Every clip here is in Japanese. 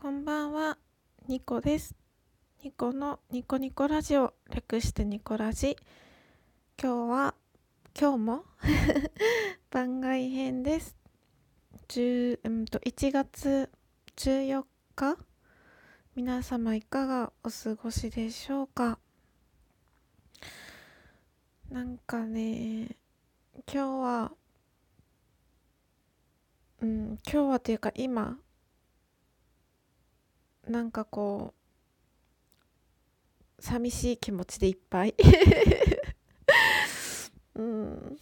こんばんは、ニコです。ニコのニコニコラジオ、略してニコラジ。今日は、今日も 番外編です。10うんと1月14日皆様いかがお過ごしでしょうか？なんかね、今日は、うん、今日はというか今、なんかこう寂しい気持ちでいっぱい。うん。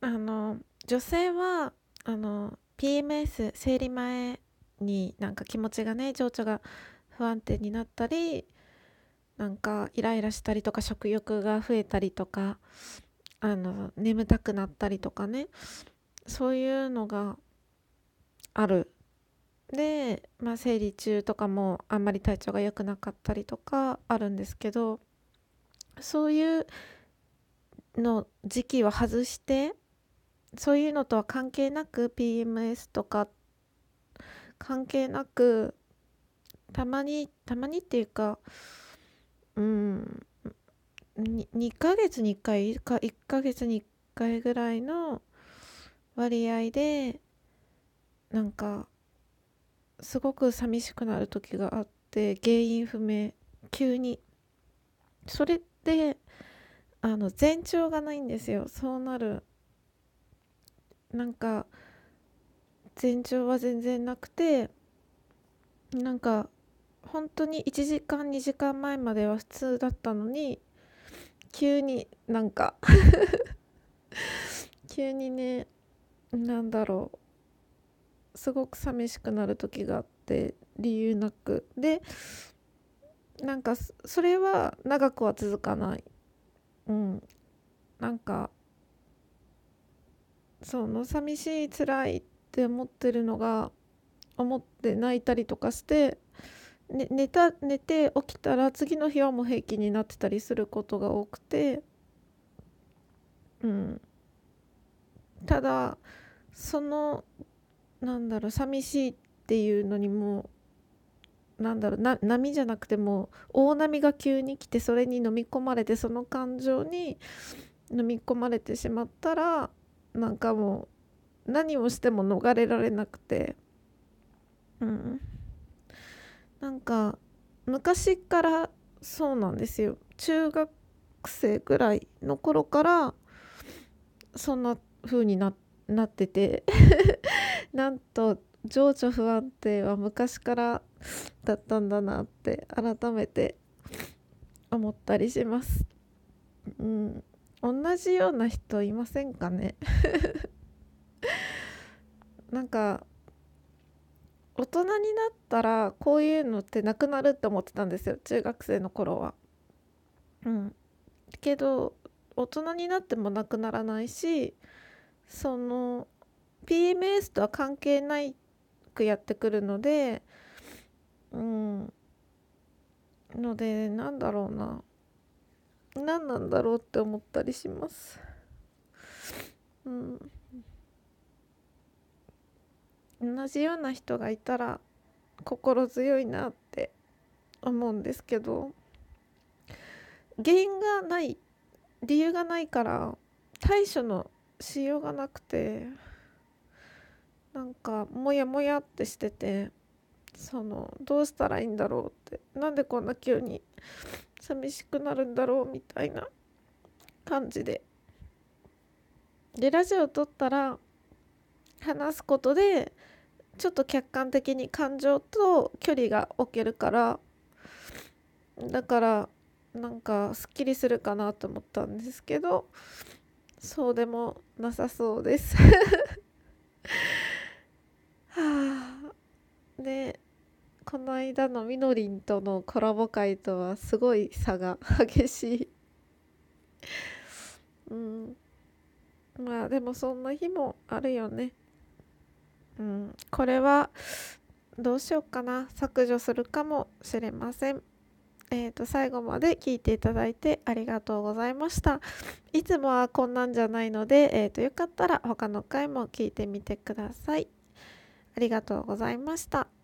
あの女性はあの PMS 生理前になんか気持ちがね情緒が不安定になったりなんかイライラしたりとか食欲が増えたりとかあの眠たくなったりとかね。そういうのがある。で、まあ、生理中とかもあんまり体調が良くなかったりとかあるんですけどそういうの時期は外してそういうのとは関係なく PMS とか関係なくたまにたまにっていうかうん 2, 2ヶ月に1回か1ヶ月に1回ぐらいの割合でなんかすごく寂しくなる時があって原因不明急に。それってあの前兆がないんですよ。そうなる。なんか前兆は全然なくてなんか本当に1時間2時間前までは普通だったのに急になんか 急にねなんだろう。すごく寂しくなる時があって理由なく。でなんかそれは長くは続かない。うん。なんかその寂しい辛いって思ってるのが思って泣いたりとかして、ね、寝た寝て起きたら次の日はもう平気になってたりすることが多くてうん。ただそのなんだろう寂しいっていうのにもなんだろうな波じゃなくても大波が急に来てそれに飲み込まれてその感情に飲み込まれてしまったらなんかもう何をしても逃れられなくてうん。なんか昔からそうなんですよ。中学生ぐらいの頃からそんな風になってて。なんと情緒不安定は昔からだったんだなって改めて思ったりします。うん、同じような人いませんかね？なんか大人になったらこういうのってなくなるって思ってたんですよ中学生の頃は。うん、けど大人になってもなくならないしその PMS とは関係ないくやってくるのでうん。のでなんだろうな。何なんだろうって思ったりします。うん。同じような人がいたら心強いなって思うんですけど原因がない理由がないから対処のしようがなくてなんかモヤモヤってしててそのどうしたらいいんだろうって。なんでこんな急に寂しくなるんだろうみたいな感じで。でラジオ撮ったら話すことでちょっと客観的に感情と距離が置けるから。だからなんかすっきりするかなと思ったんですけどそうでもなさそうです。でこの間のみのりんとのコラボ会とはすごい差が 激しい。うん。まあでもそんな日もあるよね。うん。これはどうしようかな。削除するかもしれません。えー、と最後まで聞いていただいてありがとうございました。いつもはこんなんじゃないので、えー、とよかったら他の回も聞いてみてください。ありがとうございました。